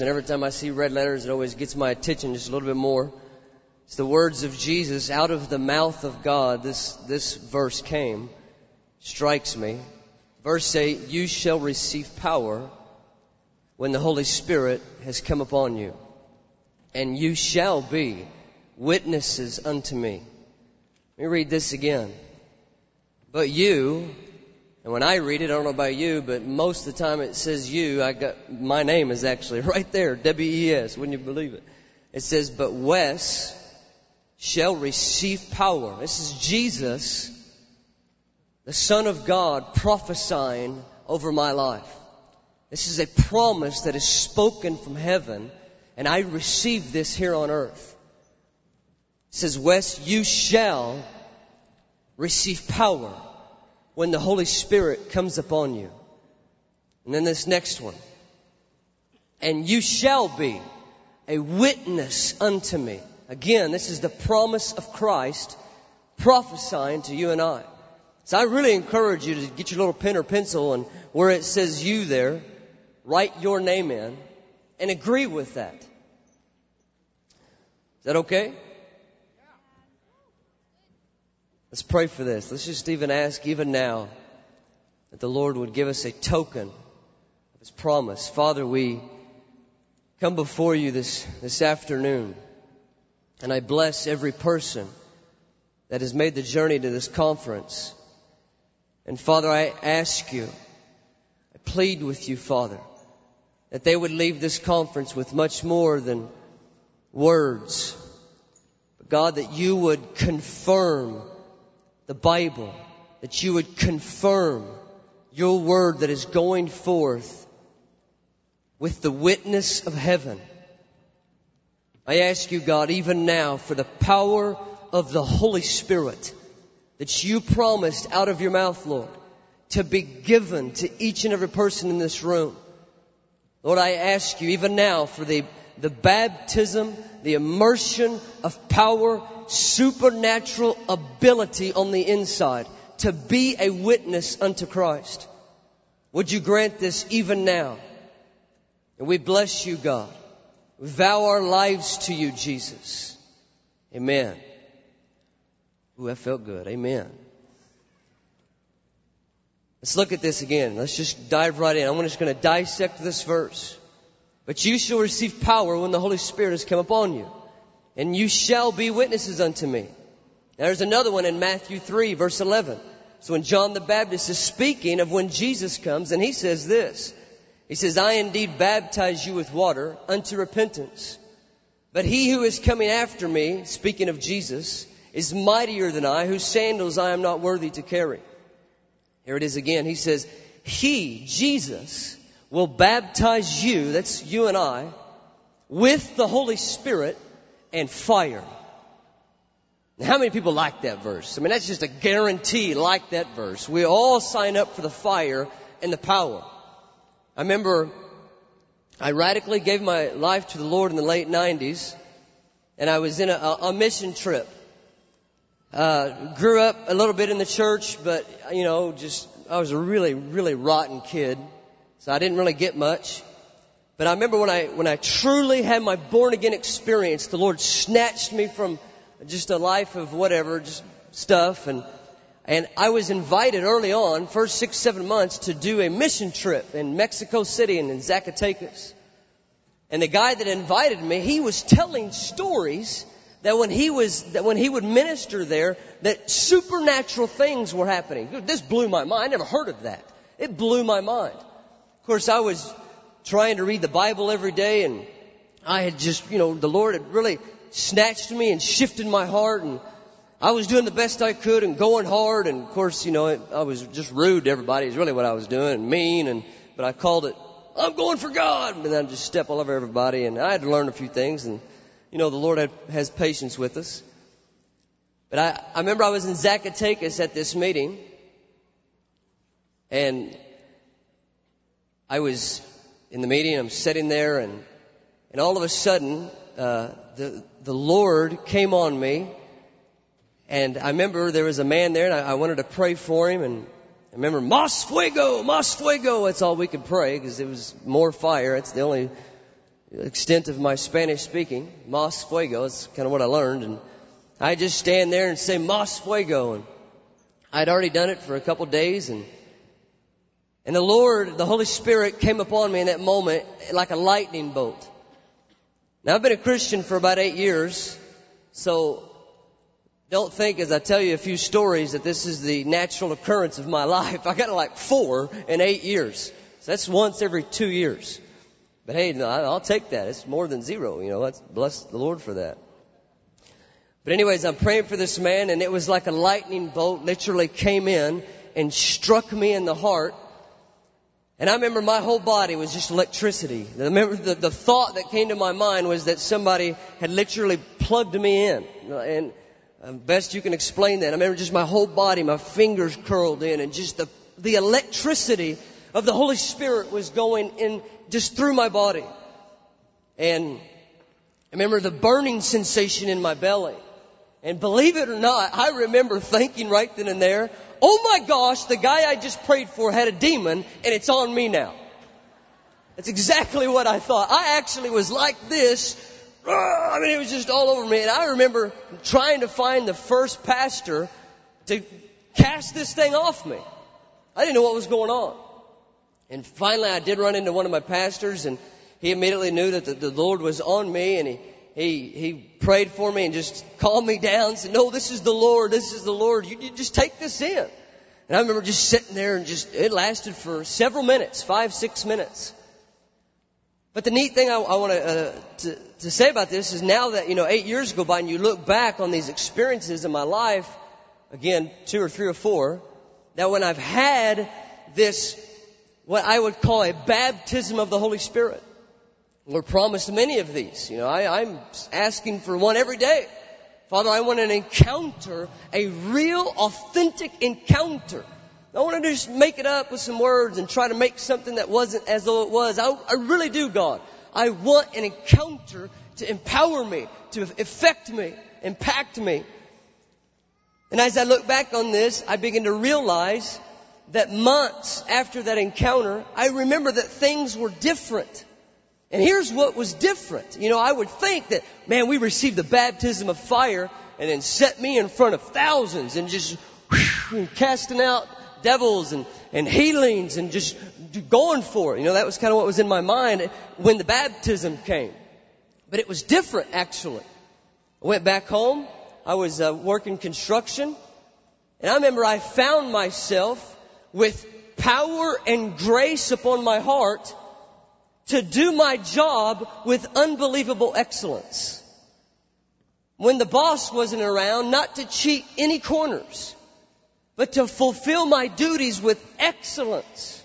and every time I see red letters, it always gets my attention just a little bit more. It's the words of Jesus out of the mouth of God. This, this verse came, strikes me. Verse 8, you shall receive power when the Holy Spirit has come upon you, and you shall be witnesses unto me. Let me read this again. But you, and when I read it, I don't know about you, but most of the time it says you, I got, my name is actually right there, W-E-S, wouldn't you believe it? It says, but Wes shall receive power. This is Jesus, the Son of God, prophesying over my life. This is a promise that is spoken from heaven, and I receive this here on earth. It says, Wes, you shall receive power when the Holy Spirit comes upon you. And then this next one. And you shall be a witness unto me. Again, this is the promise of Christ prophesying to you and I. So I really encourage you to get your little pen or pencil and where it says you there, write your name in and agree with that. Is that okay? Let's pray for this. Let's just even ask, even now, that the Lord would give us a token of His promise. Father, we come before you this, this afternoon, and I bless every person that has made the journey to this conference. And Father, I ask you, I plead with you, Father, that they would leave this conference with much more than words. But God, that you would confirm the Bible, that you would confirm your word that is going forth with the witness of heaven. I ask you, God, even now for the power of the Holy Spirit that you promised out of your mouth, Lord, to be given to each and every person in this room. Lord, I ask you even now for the, the baptism, the immersion of power supernatural ability on the inside to be a witness unto Christ. Would you grant this even now? And we bless you, God. We vow our lives to you, Jesus. Amen. Ooh, that felt good. Amen. Let's look at this again. Let's just dive right in. I'm just going to dissect this verse. But you shall receive power when the Holy Spirit has come upon you and you shall be witnesses unto me. There's another one in Matthew 3 verse 11. So when John the Baptist is speaking of when Jesus comes and he says this, he says, I indeed baptize you with water unto repentance. But he who is coming after me, speaking of Jesus, is mightier than I, whose sandals I am not worthy to carry. Here it is again. He says, He, Jesus, will baptize you, that's you and I, with the Holy Spirit and fire. Now, how many people like that verse? I mean, that's just a guarantee like that verse. We all sign up for the fire and the power. I remember I radically gave my life to the Lord in the late 90s, and I was in a, a mission trip. Uh, grew up a little bit in the church, but, you know, just, I was a really, really rotten kid, so I didn't really get much. But I remember when I, when I truly had my born again experience, the Lord snatched me from just a life of whatever, just stuff and, and I was invited early on, first six, seven months, to do a mission trip in Mexico City and in Zacatecas. And the guy that invited me, he was telling stories that when he was, that when he would minister there, that supernatural things were happening. This blew my mind. I never heard of that. It blew my mind. Course, I was trying to read the Bible every day and I had just, you know, the Lord had really snatched me and shifted my heart and I was doing the best I could and going hard and of course, you know, I was just rude to everybody is really what I was doing and mean and, but I called it, I'm going for God and then I'd just step all over everybody and I had to learn a few things and, you know, the Lord had, has patience with us. But I, I remember I was in Zacatecas at this meeting and I was in the meeting. I'm sitting there, and and all of a sudden, uh, the the Lord came on me, and I remember there was a man there, and I, I wanted to pray for him, and I remember Mas Fuego, Mas Fuego. That's all we could pray because it was more fire. It's the only extent of my Spanish speaking. Mas fuego is kind of what I learned. And I just stand there and say Mas fuego. And I'd already done it for a couple of days and and the Lord, the Holy Spirit came upon me in that moment like a lightning bolt. Now I've been a Christian for about eight years, so don't think as I tell you a few stories that this is the natural occurrence of my life. I got like four in eight years. So that's once every two years. But hey, no, I'll take that. It's more than zero. You know, let's bless the Lord for that. But anyways, I'm praying for this man and it was like a lightning bolt literally came in and struck me in the heart and I remember my whole body was just electricity. I remember the, the thought that came to my mind was that somebody had literally plugged me in. And uh, best you can explain that. I remember just my whole body, my fingers curled in and just the, the electricity of the Holy Spirit was going in just through my body. And I remember the burning sensation in my belly. And believe it or not, I remember thinking right then and there, oh my gosh, the guy I just prayed for had a demon and it's on me now. That's exactly what I thought. I actually was like this. I mean, it was just all over me. And I remember trying to find the first pastor to cast this thing off me. I didn't know what was going on. And finally I did run into one of my pastors and he immediately knew that the, the Lord was on me and he he, he prayed for me and just calmed me down and said, no, this is the Lord, this is the Lord. You, you just take this in. And I remember just sitting there and just, it lasted for several minutes, five, six minutes. But the neat thing I, I want uh, to, to say about this is now that, you know, eight years go by and you look back on these experiences in my life, again, two or three or four, that when I've had this, what I would call a baptism of the Holy Spirit, we're promised many of these. You know, I, I'm asking for one every day. Father, I want an encounter, a real, authentic encounter. I don't want to just make it up with some words and try to make something that wasn't as though it was. I, I really do, God. I want an encounter to empower me, to affect me, impact me. And as I look back on this, I begin to realize that months after that encounter, I remember that things were different. And here's what was different. You know, I would think that, man, we received the baptism of fire and then set me in front of thousands and just and casting out devils and, and healings and just going for it. You know, that was kind of what was in my mind when the baptism came. But it was different, actually. I went back home. I was uh, working construction. And I remember I found myself with power and grace upon my heart to do my job with unbelievable excellence. When the boss wasn't around, not to cheat any corners, but to fulfill my duties with excellence.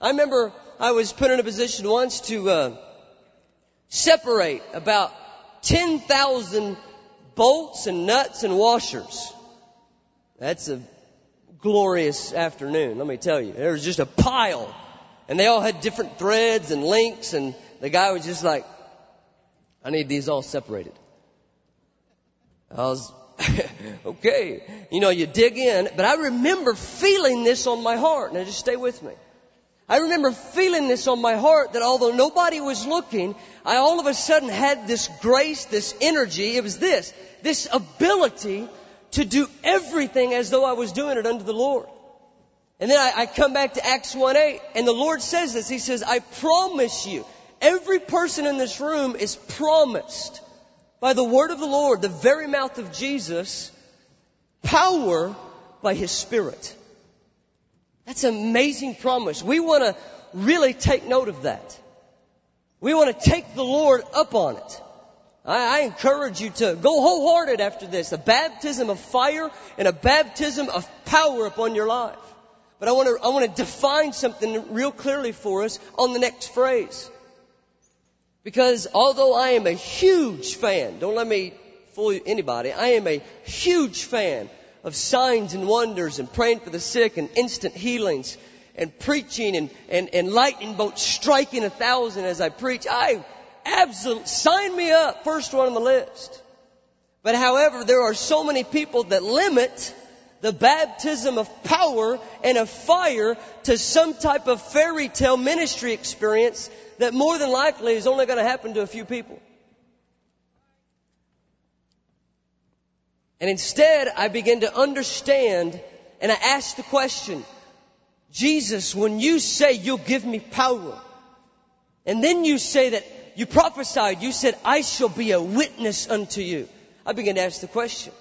I remember I was put in a position once to uh, separate about 10,000 bolts and nuts and washers. That's a glorious afternoon, let me tell you. There was just a pile and they all had different threads and links and the guy was just like, I need these all separated. I was, okay. You know, you dig in, but I remember feeling this on my heart. Now just stay with me. I remember feeling this on my heart that although nobody was looking, I all of a sudden had this grace, this energy. It was this, this ability to do everything as though I was doing it under the Lord. And then I, I come back to Acts 1 8, and the Lord says this. He says, I promise you, every person in this room is promised by the word of the Lord, the very mouth of Jesus, power by His Spirit. That's an amazing promise. We want to really take note of that. We want to take the Lord up on it. I, I encourage you to go wholehearted after this. A baptism of fire and a baptism of power upon your life. But I want to, I want to define something real clearly for us on the next phrase. Because although I am a huge fan, don't let me fool anybody, I am a huge fan of signs and wonders and praying for the sick and instant healings and preaching and, and, and lightning bolts striking a thousand as I preach. I absolutely, sign me up, first one on the list. But however, there are so many people that limit the baptism of power and of fire to some type of fairy tale ministry experience that more than likely is only going to happen to a few people. And instead, I begin to understand and I ask the question, Jesus, when you say you'll give me power, and then you say that you prophesied, you said, I shall be a witness unto you. I begin to ask the question,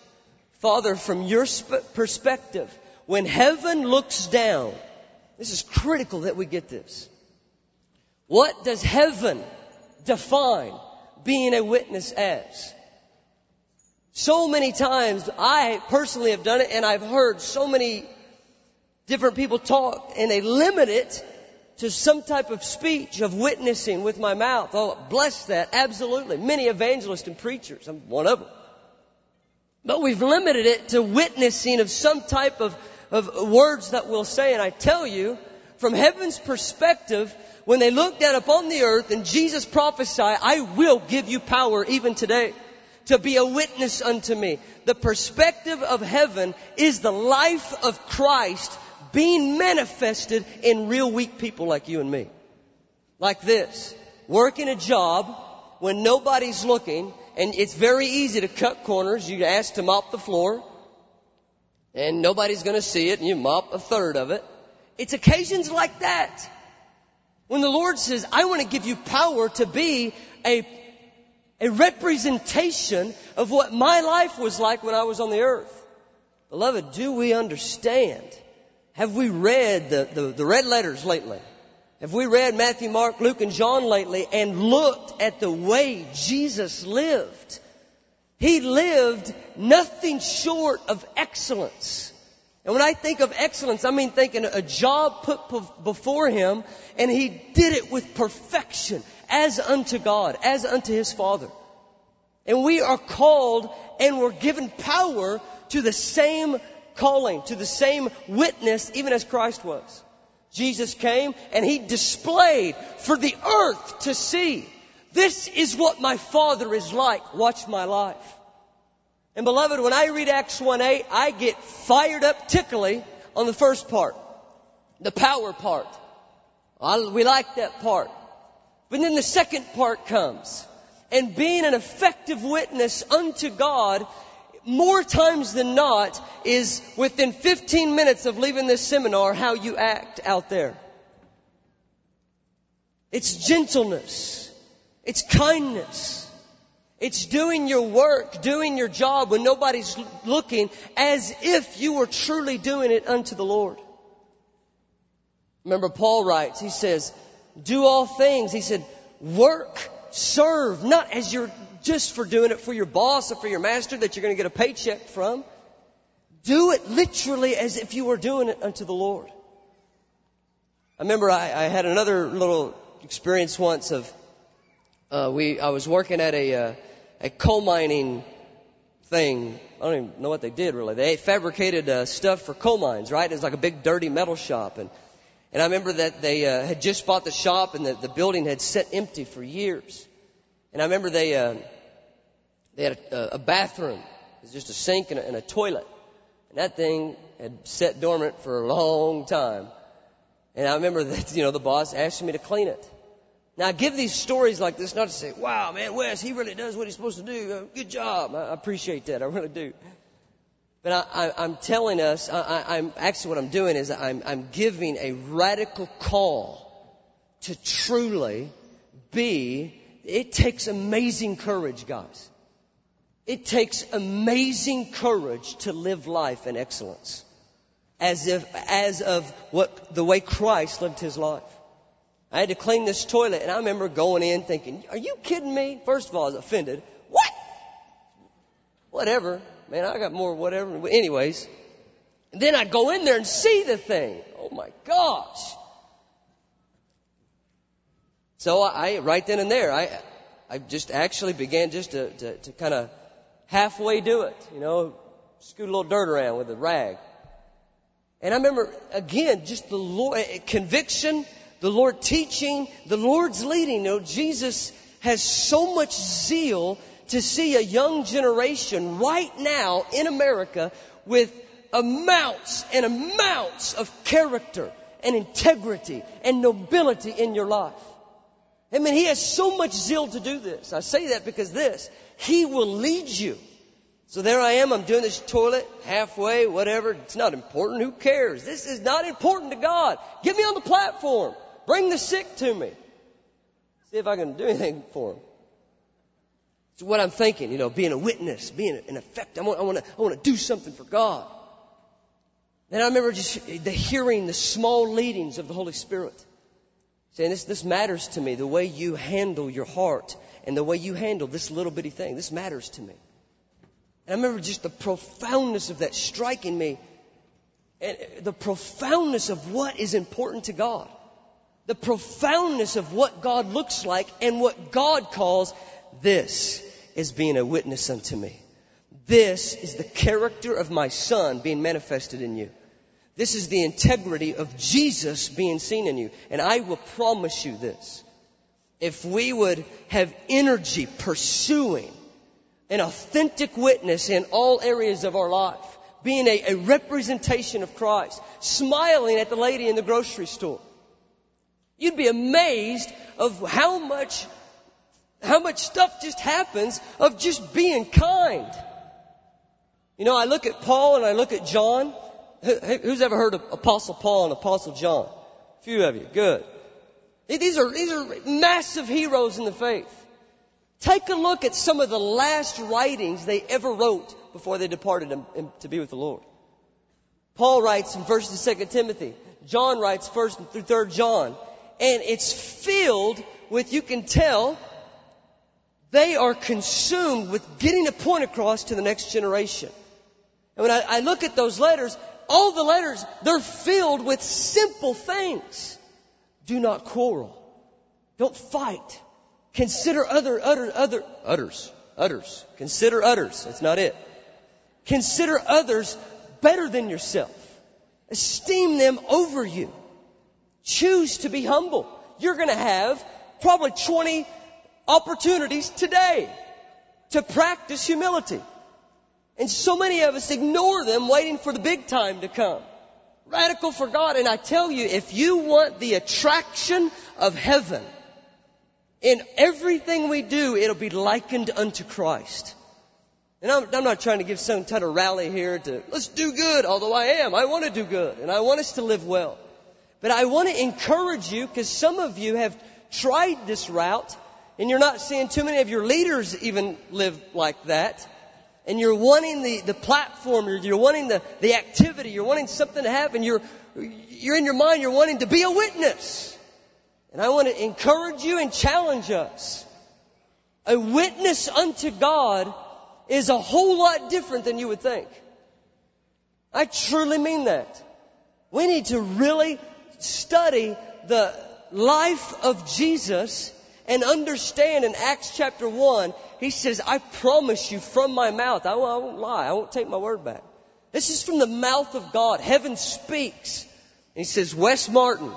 Father, from your perspective, when heaven looks down, this is critical that we get this. What does heaven define being a witness as? So many times I personally have done it and I've heard so many different people talk and they limit it to some type of speech of witnessing with my mouth. Oh, bless that. Absolutely. Many evangelists and preachers. I'm one of them. But we've limited it to witnessing of some type of, of words that we'll say. And I tell you, from heaven's perspective, when they look down upon the earth and Jesus prophesied, I will give you power even today to be a witness unto me. The perspective of heaven is the life of Christ being manifested in real weak people like you and me. Like this. Working a job when nobody's looking and it's very easy to cut corners. You ask to mop the floor, and nobody's going to see it, and you mop a third of it. It's occasions like that when the Lord says, I want to give you power to be a, a representation of what my life was like when I was on the earth. Beloved, do we understand? Have we read the, the, the red letters lately? Have we read Matthew, Mark, Luke, and John lately and looked at the way Jesus lived? He lived nothing short of excellence. And when I think of excellence, I mean thinking a job put before him and he did it with perfection as unto God, as unto his Father. And we are called and we're given power to the same calling, to the same witness even as Christ was. Jesus came and he displayed for the earth to see. This is what my Father is like. Watch my life. And beloved, when I read Acts 1-8, I get fired up tickly on the first part. The power part. I, we like that part. But then the second part comes. And being an effective witness unto God more times than not is within 15 minutes of leaving this seminar how you act out there. It's gentleness. It's kindness. It's doing your work, doing your job when nobody's looking as if you were truly doing it unto the Lord. Remember Paul writes, he says, do all things. He said, work, serve, not as you're just for doing it for your boss or for your master that you're going to get a paycheck from. Do it literally as if you were doing it unto the Lord. I remember I, I had another little experience once of uh, we I was working at a uh, a coal mining thing. I don't even know what they did really. They fabricated uh, stuff for coal mines, right? It was like a big dirty metal shop, and and I remember that they uh, had just bought the shop and the, the building had sat empty for years. And I remember they uh, they had a, a bathroom. It was just a sink and a, and a toilet. And that thing had sat dormant for a long time. And I remember that, you know, the boss asked me to clean it. Now I give these stories like this not to say, wow, man, Wes, he really does what he's supposed to do. Good job. I appreciate that. I really do. But I, am telling us, I, am actually what I'm doing is I'm, I'm giving a radical call to truly be, it takes amazing courage, guys. It takes amazing courage to live life in excellence. As if, as of what, the way Christ lived his life. I had to clean this toilet and I remember going in thinking, are you kidding me? First of all, I was offended. What? Whatever. Man, I got more whatever. Anyways. Then I'd go in there and see the thing. Oh my gosh. So I, right then and there, I, I just actually began just to, to, to kind of halfway do it, you know, scoot a little dirt around with a rag. And I remember again, just the Lord, eh, conviction, the Lord teaching, the Lord's leading. You know, Jesus has so much zeal to see a young generation right now in America with amounts and amounts of character and integrity and nobility in your life. I mean, He has so much zeal to do this. I say that because this, He will lead you. So there I am, I'm doing this toilet, halfway, whatever. It's not important. Who cares? This is not important to God. Get me on the platform. Bring the sick to me. See if I can do anything for them. It's what I'm thinking, you know, being a witness, being an effect. I want, I want to, I want to do something for God. And I remember just the hearing the small leadings of the Holy Spirit. Saying this, this matters to me, the way you handle your heart and the way you handle this little bitty thing. This matters to me. And I remember just the profoundness of that striking me and the profoundness of what is important to God. The profoundness of what God looks like and what God calls this is being a witness unto me. This is the character of my son being manifested in you. This is the integrity of Jesus being seen in you. And I will promise you this. If we would have energy pursuing an authentic witness in all areas of our life, being a, a representation of Christ, smiling at the lady in the grocery store, you'd be amazed of how much, how much stuff just happens of just being kind. You know, I look at Paul and I look at John. Who's ever heard of Apostle Paul and Apostle John? A few of you. Good. These are, these are massive heroes in the faith. Take a look at some of the last writings they ever wrote before they departed to be with the Lord. Paul writes in 1st and 2nd Timothy. John writes 1st through 3rd John. And it's filled with, you can tell, they are consumed with getting a point across to the next generation. And when I, I look at those letters, all the letters, they're filled with simple things. Do not quarrel. Don't fight. Consider other, other, other, others, others. Consider others. That's not it. Consider others better than yourself. Esteem them over you. Choose to be humble. You're gonna have probably 20 opportunities today to practice humility. And so many of us ignore them waiting for the big time to come. Radical for God. And I tell you, if you want the attraction of heaven, in everything we do, it'll be likened unto Christ. And I'm, I'm, not trying to give some kind of rally here to, let's do good, although I am. I want to do good, and I want us to live well. But I want to encourage you, because some of you have tried this route, and you're not seeing too many of your leaders even live like that and you're wanting the, the platform, you're, you're wanting the, the activity, you're wanting something to happen, you're, you're in your mind, you're wanting to be a witness. And I want to encourage you and challenge us. A witness unto God is a whole lot different than you would think. I truly mean that. We need to really study the life of Jesus and understand in Acts chapter 1, he says, I promise you from my mouth, I won't, I won't lie, I won't take my word back. This is from the mouth of God. Heaven speaks. And he says, Wes Martin,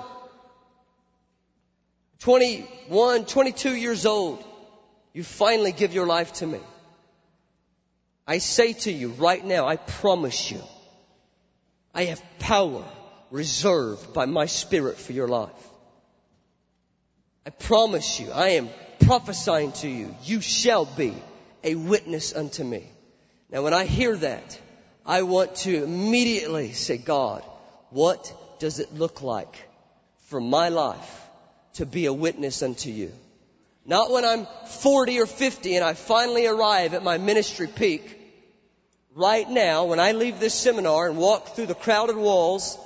21, 22 years old, you finally give your life to me. I say to you right now, I promise you, I have power reserved by my spirit for your life. I promise you, I am prophesying to you, you shall be a witness unto me. Now when I hear that, I want to immediately say, God, what does it look like for my life to be a witness unto you? Not when I'm 40 or 50 and I finally arrive at my ministry peak. Right now, when I leave this seminar and walk through the crowded walls,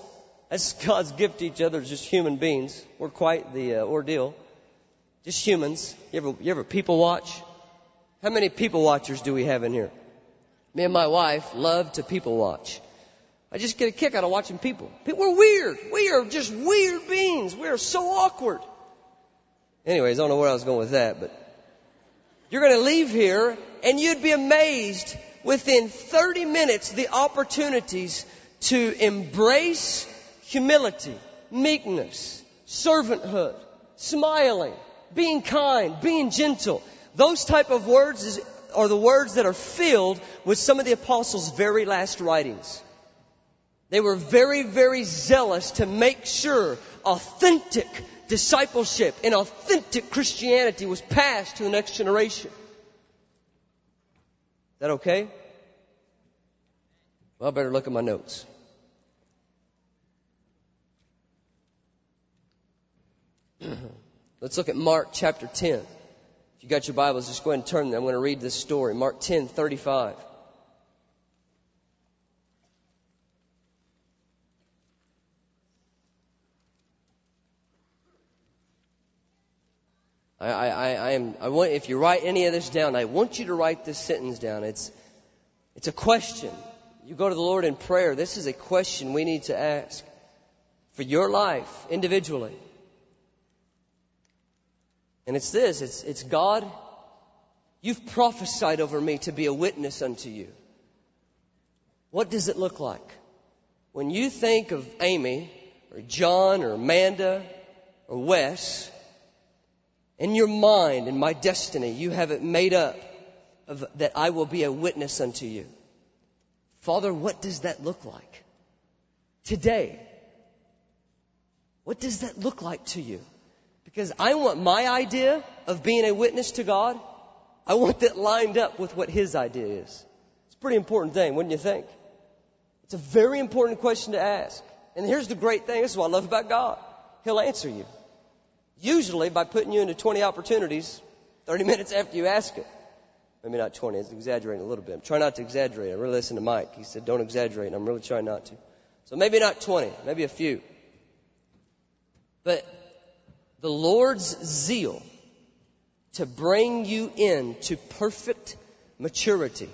that's God's gift to each other as just human beings. We're quite the uh, ordeal. Just humans. You ever, you ever people watch? How many people watchers do we have in here? Me and my wife love to people watch. I just get a kick out of watching people. We're weird. We are just weird beings. We are so awkward. Anyways, I don't know where I was going with that, but you're going to leave here and you'd be amazed within 30 minutes the opportunities to embrace humility, meekness, servanthood, smiling, being kind, being gentle. Those type of words is, are the words that are filled with some of the apostles' very last writings. They were very, very zealous to make sure authentic discipleship and authentic Christianity was passed to the next generation. Is that okay? Well, I better look at my notes. Let's look at Mark chapter 10. If you got your Bibles, just go ahead and turn them. I'm going to read this story. Mark 10, 35. I, I, I am, I want, if you write any of this down, I want you to write this sentence down. It's, it's a question. You go to the Lord in prayer. This is a question we need to ask for your life individually. And it's this, it's, it's God, you've prophesied over me to be a witness unto you. What does it look like? When you think of Amy, or John, or Amanda, or Wes, in your mind and my destiny, you have it made up of, that I will be a witness unto you. Father, what does that look like? Today. What does that look like to you? Because I want my idea of being a witness to God, I want that lined up with what His idea is. It's a pretty important thing, wouldn't you think? It's a very important question to ask. And here's the great thing, this is what I love about God. He'll answer you. Usually by putting you into 20 opportunities 30 minutes after you ask it. Maybe not 20, it's exaggerating a little bit. I'm trying not to exaggerate. I really listened to Mike. He said, don't exaggerate, and I'm really trying not to. So maybe not 20, maybe a few. But the Lord's zeal to bring you into perfect maturity.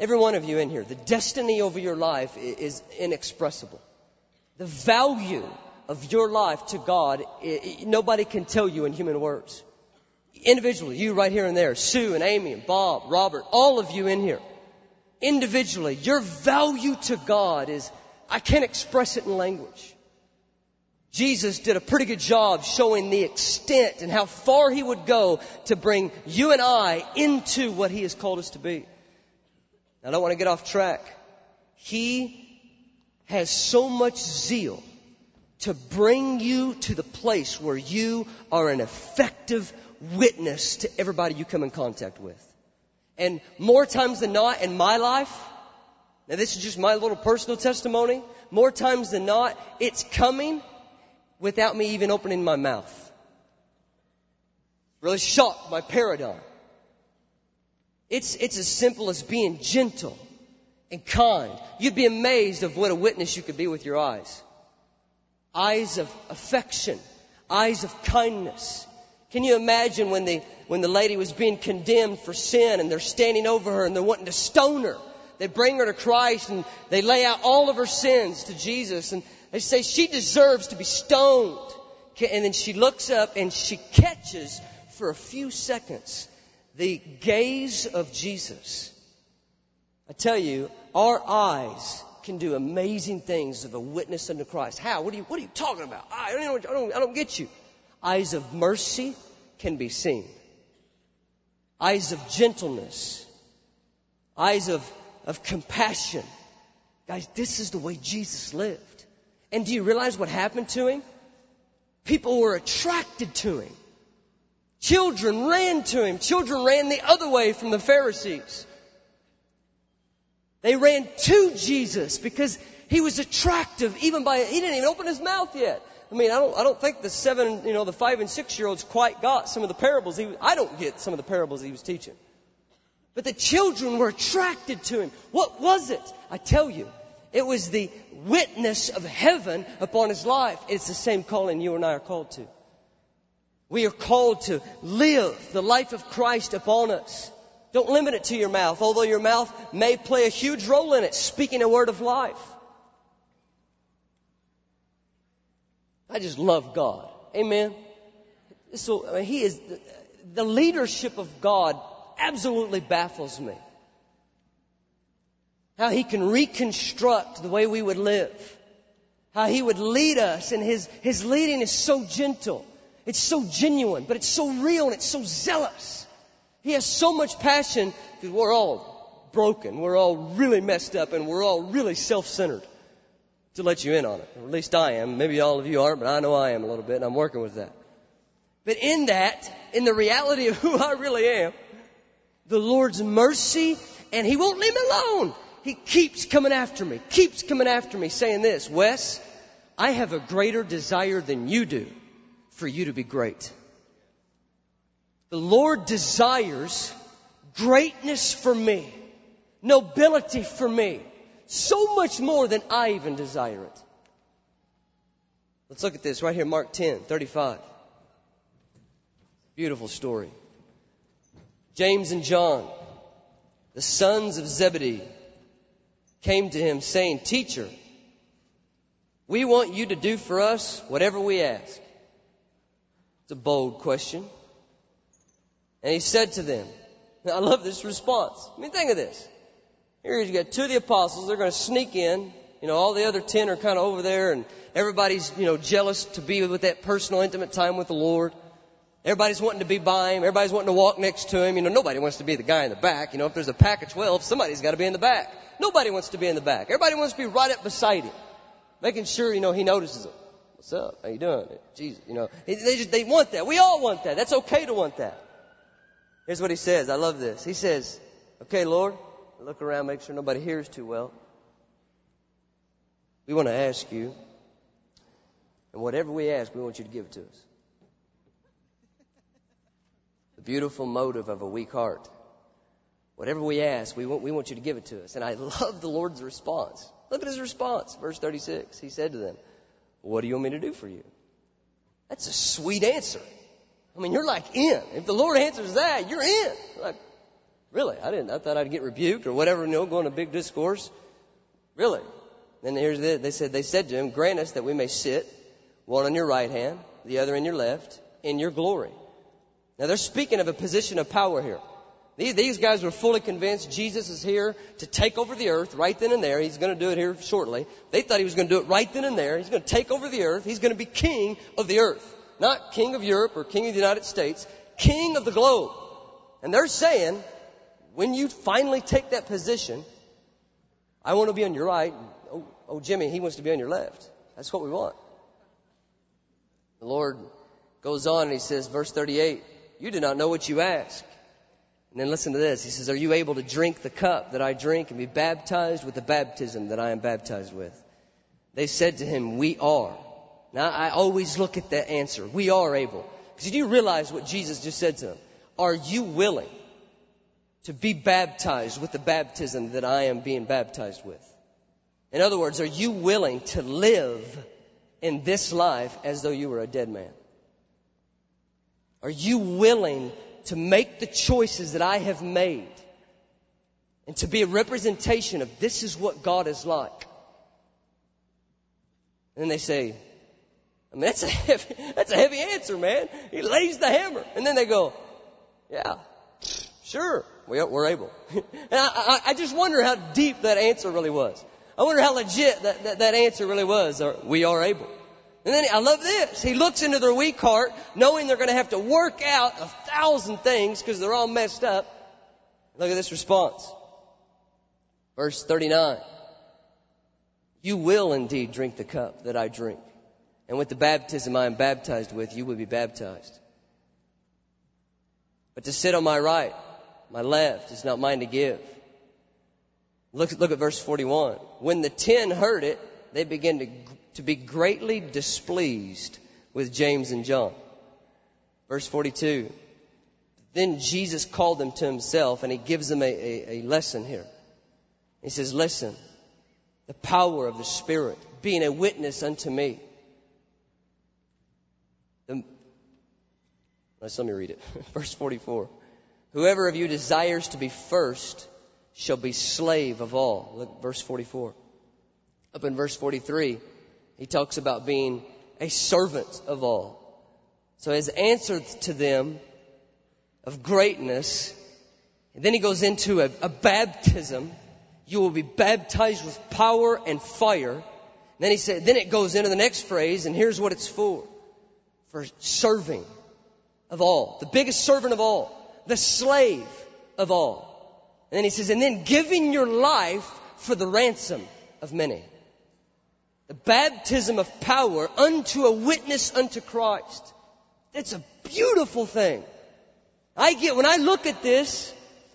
Every one of you in here, the destiny over your life is inexpressible. The value of your life to God, nobody can tell you in human words. Individually, you right here and there, Sue and Amy and Bob, Robert, all of you in here. Individually, your value to God is, I can't express it in language. Jesus did a pretty good job showing the extent and how far he would go to bring you and I into what he has called us to be. I don't want to get off track. He has so much zeal to bring you to the place where you are an effective witness to everybody you come in contact with. And more times than not in my life, now this is just my little personal testimony, more times than not, it's coming without me even opening my mouth. Really shocked my paradigm. It's, it's as simple as being gentle and kind. You'd be amazed of what a witness you could be with your eyes. Eyes of affection, eyes of kindness. Can you imagine when the, when the lady was being condemned for sin and they're standing over her and they're wanting to stone her? They bring her to Christ and they lay out all of her sins to Jesus and they say she deserves to be stoned. And then she looks up and she catches for a few seconds the gaze of Jesus. I tell you, our eyes can do amazing things of a witness unto Christ. How? What are you, what are you talking about? I don't, I don't, I don't get you. Eyes of mercy can be seen. Eyes of gentleness. Eyes of, of compassion. Guys, this is the way Jesus lived. And do you realize what happened to him? People were attracted to him. Children ran to him. Children ran the other way from the Pharisees. They ran to Jesus because he was attractive even by, he didn't even open his mouth yet. I mean, I don't, I don't think the seven, you know, the five and six year olds quite got some of the parables he, I don't get some of the parables he was teaching. But the children were attracted to him. What was it? I tell you, it was the witness of heaven upon his life. It's the same calling you and I are called to. We are called to live the life of Christ upon us. Don't limit it to your mouth, although your mouth may play a huge role in it, speaking a word of life. I just love God. Amen. So I mean, he is the leadership of God absolutely baffles me how he can reconstruct the way we would live, how he would lead us, and his, his leading is so gentle. It's so genuine, but it's so real and it's so zealous. He has so much passion because we're all broken. We're all really messed up and we're all really self-centered. to let you in on it. Or at least I am. Maybe all of you aren't, but I know I am a little bit, and I'm working with that. But in that, in the reality of who I really am, the Lord's mercy, and He won't leave me alone. He keeps coming after me, keeps coming after me, saying this, Wes, I have a greater desire than you do for you to be great. The Lord desires greatness for me, nobility for me, so much more than I even desire it. Let's look at this right here, Mark 10, 35. Beautiful story. James and John, the sons of Zebedee, came to him saying, Teacher, we want you to do for us whatever we ask. It's a bold question. And he said to them, I love this response. I mean, think of this. Here you got two of the apostles. They're going to sneak in. You know, all the other ten are kind of over there and everybody's, you know, jealous to be with that personal, intimate time with the Lord. Everybody's wanting to be by him. Everybody's wanting to walk next to him. You know, nobody wants to be the guy in the back. You know, if there's a pack of 12, somebody's got to be in the back. Nobody wants to be in the back. Everybody wants to be right up beside him. Making sure, you know, he notices them. What's up? How you doing? Jesus, you know, they just, they want that. We all want that. That's okay to want that. Here's what he says. I love this. He says, okay, Lord, look around, make sure nobody hears too well. We want to ask you, and whatever we ask, we want you to give it to us. The beautiful motive of a weak heart. Whatever we ask, we want, we want you to give it to us. And I love the Lord's response. Look at his response. Verse 36. He said to them, What do you want me to do for you? That's a sweet answer. I mean, you're like in. If the Lord answers that, you're in. Like, really? I didn't, I thought I'd get rebuked or whatever, you know, going a big discourse. Really? Then here's the, they said, they said to him, grant us that we may sit, one on your right hand, the other in your left, in your glory. Now they're speaking of a position of power here. These guys were fully convinced Jesus is here to take over the earth right then and there. He's going to do it here shortly. They thought he was going to do it right then and there. He's going to take over the earth. He's going to be king of the earth. Not king of Europe or king of the United States. King of the globe. And they're saying, when you finally take that position, I want to be on your right. Oh, oh, Jimmy, he wants to be on your left. That's what we want. The Lord goes on and he says, verse 38, you do not know what you ask. And then listen to this. He says, Are you able to drink the cup that I drink and be baptized with the baptism that I am baptized with? They said to him, We are. Now I always look at that answer. We are able. Because you realize what Jesus just said to them. Are you willing to be baptized with the baptism that I am being baptized with? In other words, are you willing to live in this life as though you were a dead man? Are you willing to make the choices that I have made and to be a representation of this is what God is like? And they say, I mean, that's a heavy, that's a heavy answer, man. He lays the hammer. And then they go, yeah, sure, we're able. and I, I, I just wonder how deep that answer really was. I wonder how legit that, that, that answer really was. Or, we are able. And then I love this. He looks into their weak heart, knowing they're going to have to work out a thousand things because they're all messed up. Look at this response. Verse 39. You will indeed drink the cup that I drink. And with the baptism I am baptized with, you will be baptized. But to sit on my right, my left, is not mine to give. Look, look at verse 41. When the ten heard it, they begin to to be greatly displeased with James and John. Verse 42. Then Jesus called them to himself and he gives them a, a, a lesson here. He says, listen, the power of the Spirit, being a witness unto me. The, let me read it. Verse 44. Whoever of you desires to be first shall be slave of all. Look, verse 44. Up in verse 43. He talks about being a servant of all. So his answer to them of greatness, and then he goes into a, a baptism. You will be baptized with power and fire. And then he said, then it goes into the next phrase, and here's what it's for. For serving of all. The biggest servant of all. The slave of all. And then he says, and then giving your life for the ransom of many. The baptism of power unto a witness unto Christ. It's a beautiful thing. I get, when I look at this,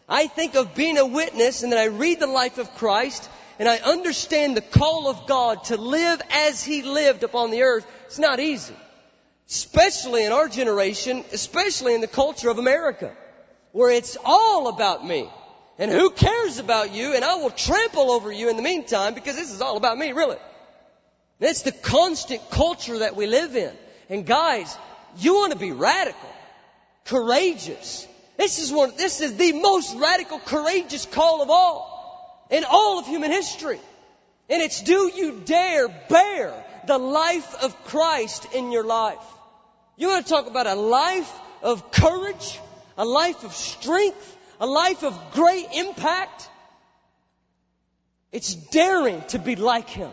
I think of being a witness and then I read the life of Christ and I understand the call of God to live as He lived upon the earth. It's not easy. Especially in our generation, especially in the culture of America, where it's all about me. And who cares about you? And I will trample over you in the meantime because this is all about me, really. That's the constant culture that we live in. And guys, you want to be radical, courageous. This is one, this is the most radical, courageous call of all in all of human history. And it's do you dare bear the life of Christ in your life? You want to talk about a life of courage, a life of strength, a life of great impact? It's daring to be like Him.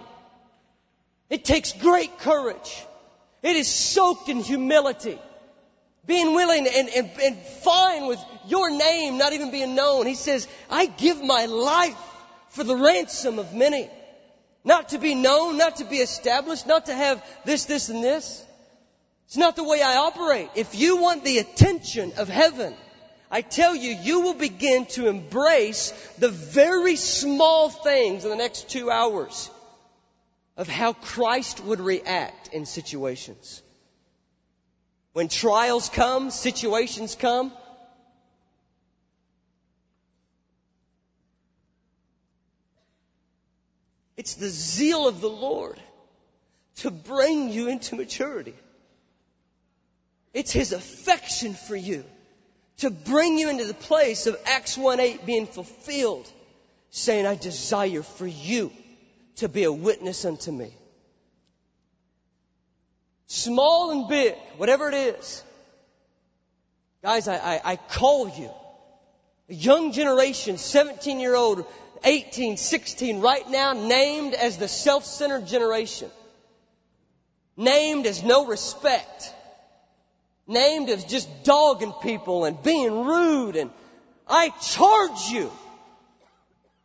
It takes great courage. It is soaked in humility. Being willing and, and, and fine with your name not even being known. He says, I give my life for the ransom of many. Not to be known, not to be established, not to have this, this, and this. It's not the way I operate. If you want the attention of heaven, I tell you, you will begin to embrace the very small things in the next two hours of how Christ would react in situations. When trials come, situations come, it's the zeal of the Lord to bring you into maturity. It's His affection for you to bring you into the place of Acts 1-8 being fulfilled, saying, I desire for you to be a witness unto me. Small and big, whatever it is. Guys, I, I, I call you. A young generation, 17 year old, 18, 16, right now named as the self-centered generation. Named as no respect. Named as just dogging people and being rude and I charge you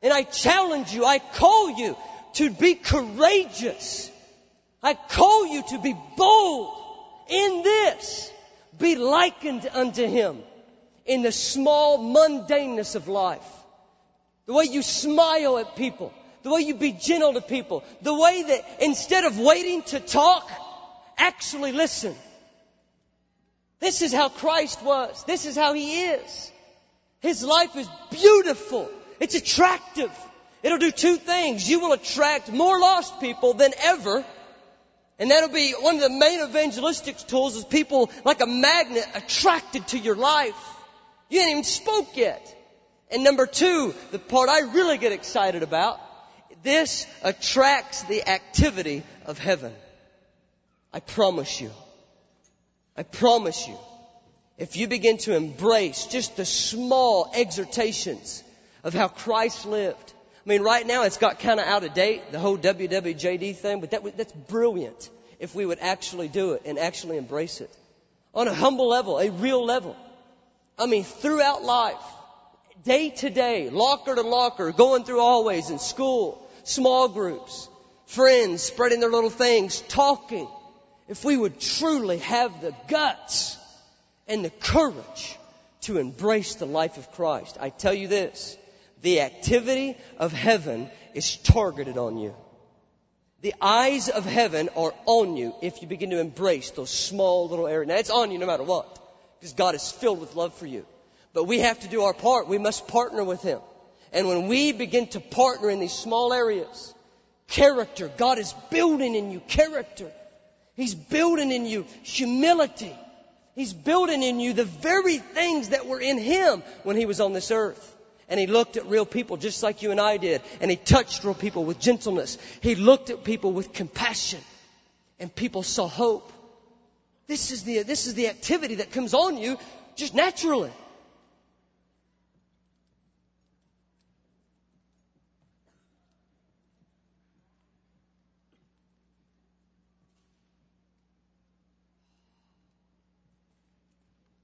and I challenge you, I call you to be courageous. I call you to be bold in this. Be likened unto Him in the small mundaneness of life. The way you smile at people. The way you be gentle to people. The way that instead of waiting to talk, actually listen. This is how Christ was. This is how He is. His life is beautiful. It's attractive. It'll do two things. You will attract more lost people than ever. And that'll be one of the main evangelistic tools is people like a magnet attracted to your life. You ain't even spoke yet. And number two, the part I really get excited about, this attracts the activity of heaven. I promise you. I promise you. If you begin to embrace just the small exhortations of how Christ lived, I mean, right now it's got kind of out of date, the whole WWJD thing, but that, that's brilliant if we would actually do it and actually embrace it. On a humble level, a real level. I mean, throughout life, day to day, locker to locker, going through hallways in school, small groups, friends spreading their little things, talking. If we would truly have the guts and the courage to embrace the life of Christ, I tell you this, the activity of heaven is targeted on you. The eyes of heaven are on you if you begin to embrace those small little areas. Now it's on you no matter what, because God is filled with love for you. But we have to do our part. We must partner with Him. And when we begin to partner in these small areas, character, God is building in you character. He's building in you humility. He's building in you the very things that were in Him when He was on this earth. And he looked at real people just like you and I did. And he touched real people with gentleness. He looked at people with compassion. And people saw hope. This is the, this is the activity that comes on you just naturally.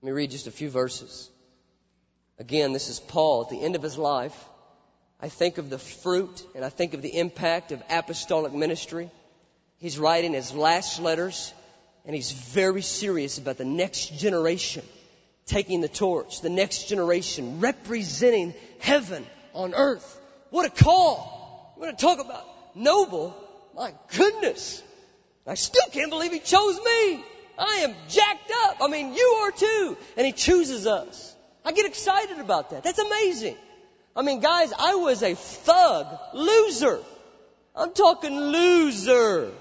Let me read just a few verses. Again, this is Paul at the end of his life. I think of the fruit and I think of the impact of apostolic ministry. He's writing his last letters, and he's very serious about the next generation taking the torch, the next generation representing heaven on earth. What a call! You want to talk about noble? My goodness! I still can't believe he chose me. I am jacked up. I mean, you are too. And he chooses us. I get excited about that. That's amazing. I mean, guys, I was a thug, loser. I'm talking loser.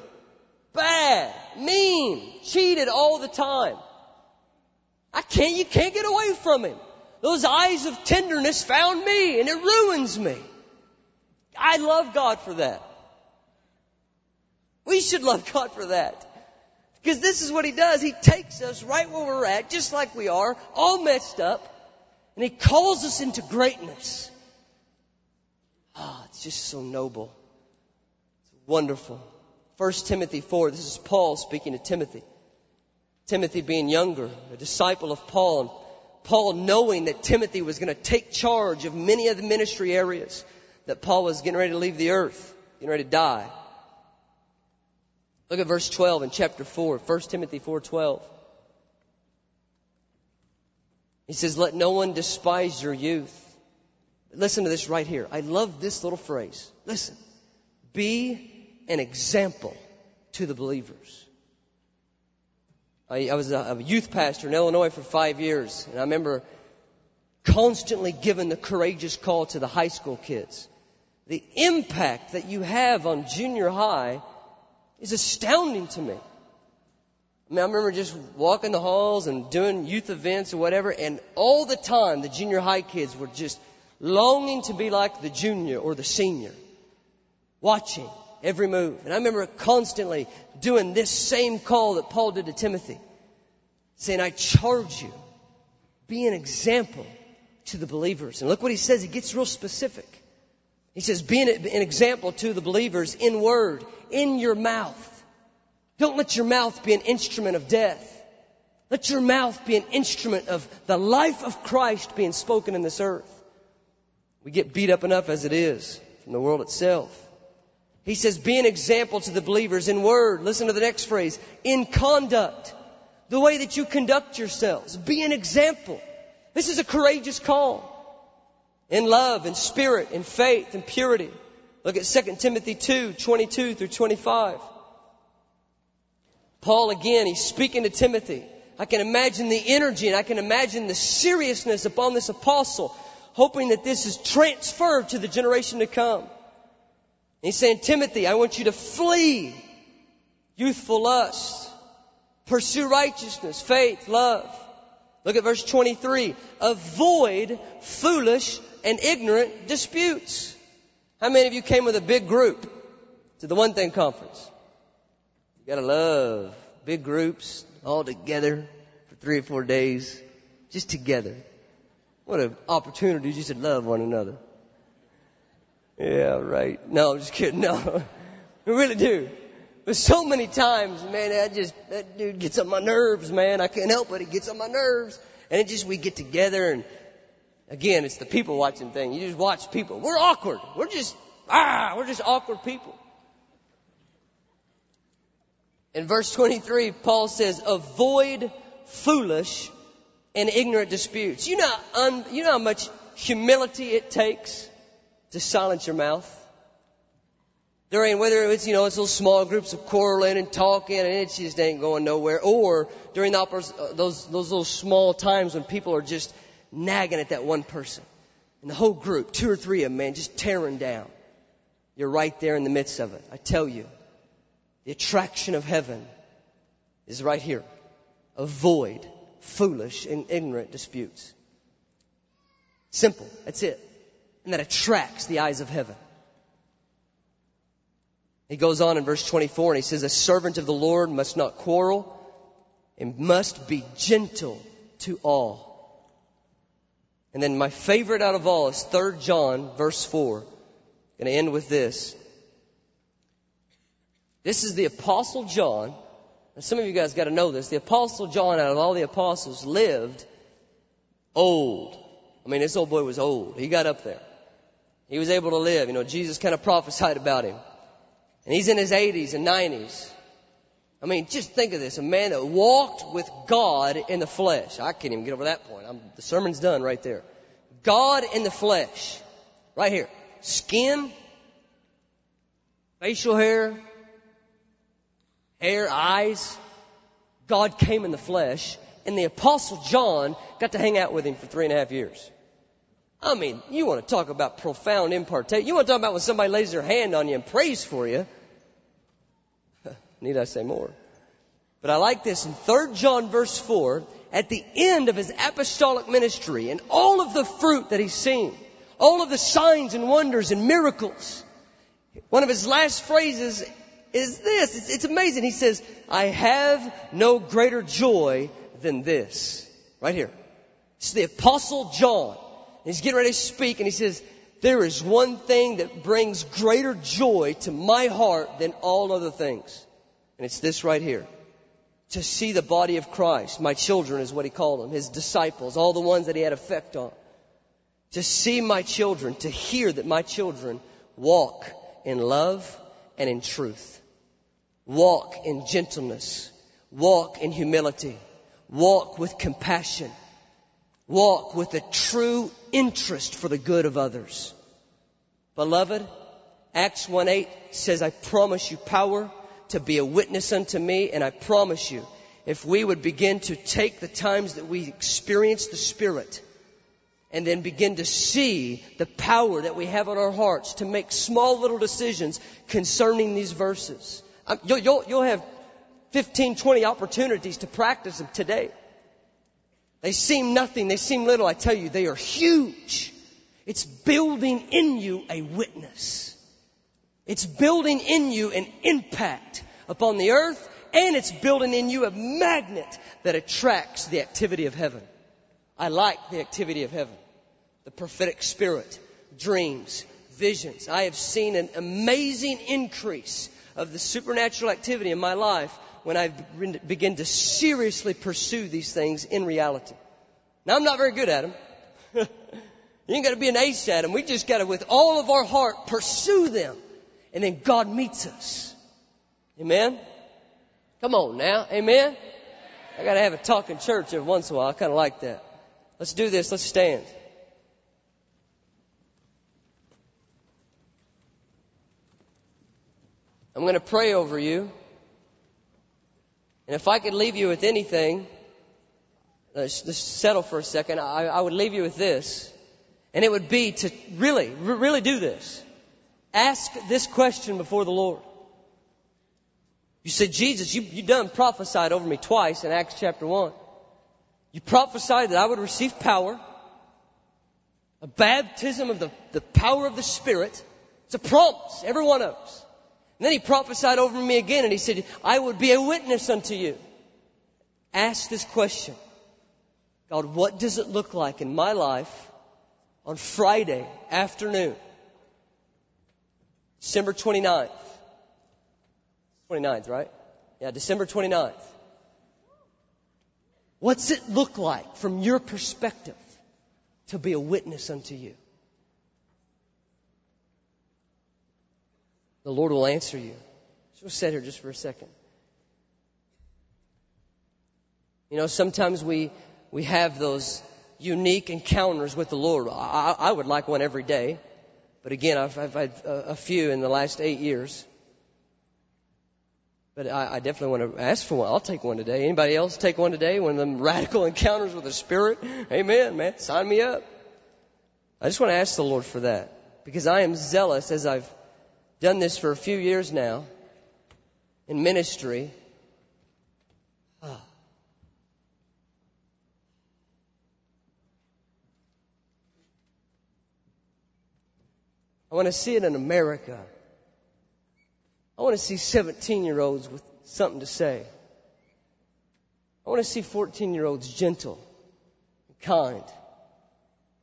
Bad, mean, cheated all the time. I can't, you can't get away from him. Those eyes of tenderness found me and it ruins me. I love God for that. We should love God for that. Because this is what He does. He takes us right where we're at, just like we are, all messed up, and He calls us into greatness. Ah, oh, it's just so noble. It's wonderful. 1 Timothy 4, this is Paul speaking to Timothy. Timothy being younger, a disciple of Paul, and Paul knowing that Timothy was going to take charge of many of the ministry areas, that Paul was getting ready to leave the earth, getting ready to die. Look at verse 12 in chapter 4, 1 Timothy 4:12. He says, "Let no one despise your youth." Listen to this right here. I love this little phrase. Listen. Be an example to the believers. I, I was a, a youth pastor in Illinois for five years, and I remember constantly giving the courageous call to the high school kids. The impact that you have on junior high is astounding to me. I mean, I remember just walking the halls and doing youth events or whatever, and all the time the junior high kids were just longing to be like the junior or the senior, watching every move. And I remember constantly doing this same call that Paul did to Timothy, saying, I charge you, be an example to the believers. And look what he says, he gets real specific. He says, be an, an example to the believers in word, in your mouth. Don't let your mouth be an instrument of death. Let your mouth be an instrument of the life of Christ being spoken in this earth. We get beat up enough as it is from the world itself. He says, be an example to the believers in word. Listen to the next phrase. In conduct. The way that you conduct yourselves. Be an example. This is a courageous call in love in spirit in faith in purity. Look at 2 Timothy 2, 22 through 25. Paul again, he's speaking to Timothy. I can imagine the energy and I can imagine the seriousness upon this apostle, hoping that this is transferred to the generation to come. And he's saying, Timothy, I want you to flee youthful lust, pursue righteousness, faith, love. Look at verse 23. Avoid foolish and ignorant disputes. How many of you came with a big group to the One Thing Conference? Gotta love big groups all together for three or four days, just together. What an opportunity just to love one another. Yeah, right. No, I'm just kidding. No, we really do. But so many times, man, that just, that dude gets on my nerves, man. I can't help it. He gets on my nerves. And it just, we get together and Again, it's the people watching thing. You just watch people. We're awkward. We're just, ah, we're just awkward people. In verse 23, Paul says, avoid foolish and ignorant disputes. You know, un, you know how much humility it takes to silence your mouth? During whether it's, you know, it's those small groups of quarreling and talking and it just ain't going nowhere, or during the, uh, those, those little small times when people are just nagging at that one person. And the whole group, two or three of them, man, just tearing down. You're right there in the midst of it. I tell you, the attraction of heaven is right here. Avoid foolish and ignorant disputes. Simple. That's it. And that attracts the eyes of heaven. He goes on in verse 24 and he says, A servant of the Lord must not quarrel and must be gentle to all. And then my favorite out of all is 3 John verse 4. I'm Going to end with this. This is the apostle John. Some of you guys got to know this. The apostle John out of all the apostles lived old. I mean, this old boy was old. He got up there. He was able to live. You know, Jesus kind of prophesied about him. And he's in his 80s and 90s. I mean, just think of this. A man that walked with God in the flesh. I can't even get over that point. I'm, the sermon's done right there. God in the flesh. Right here. Skin, facial hair, hair, eyes. God came in the flesh, and the apostle John got to hang out with him for three and a half years. I mean, you want to talk about profound impartation. You want to talk about when somebody lays their hand on you and prays for you. Need I say more? But I like this in 3 John verse 4, at the end of his apostolic ministry and all of the fruit that he's seen, all of the signs and wonders and miracles, one of his last phrases is this. It's, it's amazing. He says, I have no greater joy than this. Right here. It's the apostle John. He's getting ready to speak and he says, there is one thing that brings greater joy to my heart than all other things. And it's this right here. To see the body of Christ, my children is what he called them, his disciples, all the ones that he had effect on. To see my children, to hear that my children walk in love and in truth. Walk in gentleness. Walk in humility. Walk with compassion. Walk with a true interest for the good of others. Beloved, Acts 1 8 says, I promise you power to be a witness unto me, and I promise you, if we would begin to take the times that we experience the Spirit, and then begin to see the power that we have on our hearts to make small little decisions concerning these verses. You'll, you'll, you'll have 15, 20 opportunities to practice them today. They seem nothing, they seem little. I tell you, they are huge. It's building in you a witness. It's building in you an impact upon the earth, and it's building in you a magnet that attracts the activity of heaven. I like the activity of heaven. The prophetic spirit, dreams, visions. I have seen an amazing increase of the supernatural activity in my life when I begin to seriously pursue these things in reality. Now I'm not very good at them. you ain't got to be an ace at them. We just got to, with all of our heart, pursue them. And then God meets us. Amen? Come on now. Amen? I got to have a talking church every once in a while. I kind of like that. Let's do this. Let's stand. I'm going to pray over you. And if I could leave you with anything, uh, let's just settle for a second. I, I would leave you with this. And it would be to really, really do this. Ask this question before the Lord. You said, Jesus, you, you done prophesied over me twice in Acts chapter 1. You prophesied that I would receive power, a baptism of the, the power of the Spirit. It's a promise, every one of us. And then he prophesied over me again and he said, I would be a witness unto you. Ask this question. God, what does it look like in my life on Friday afternoon? December 29th. 29th, right? Yeah, December 29th. What's it look like from your perspective to be a witness unto you? The Lord will answer you. So sit here just for a second. You know, sometimes we, we have those unique encounters with the Lord. I, I would like one every day. But again, I've, I've had a, few in the last eight years. But I, I definitely want to ask for one. I'll take one today. Anybody else take one today? One of them radical encounters with the Spirit? Amen, man. Sign me up. I just want to ask the Lord for that. Because I am zealous as I've done this for a few years now in ministry. I want to see it in America. I want to see 17 year olds with something to say. I want to see 14 year olds gentle, kind,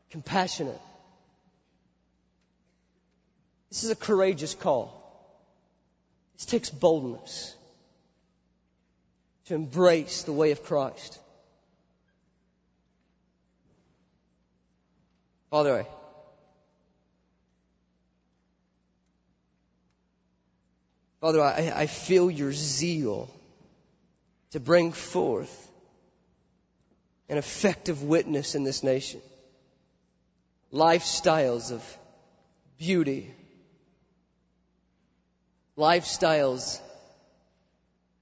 compassionate. This is a courageous call. This takes boldness to embrace the way of Christ. Father, Father, I, I feel your zeal to bring forth an effective witness in this nation. Lifestyles of beauty. Lifestyles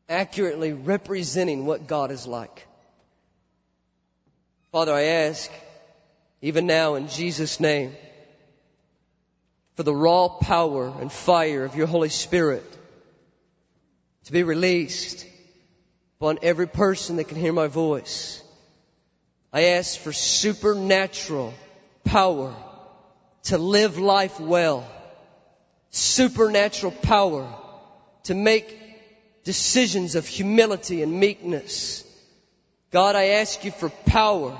accurately representing what God is like. Father, I ask, even now in Jesus' name, for the raw power and fire of your Holy Spirit to be released upon every person that can hear my voice. I ask for supernatural power to live life well. Supernatural power to make decisions of humility and meekness. God, I ask you for power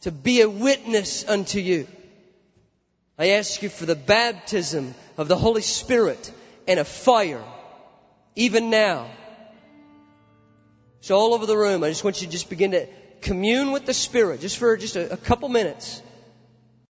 to be a witness unto you. I ask you for the baptism of the Holy Spirit and a fire, even now. So all over the room, I just want you to just begin to commune with the Spirit, just for just a, a couple minutes.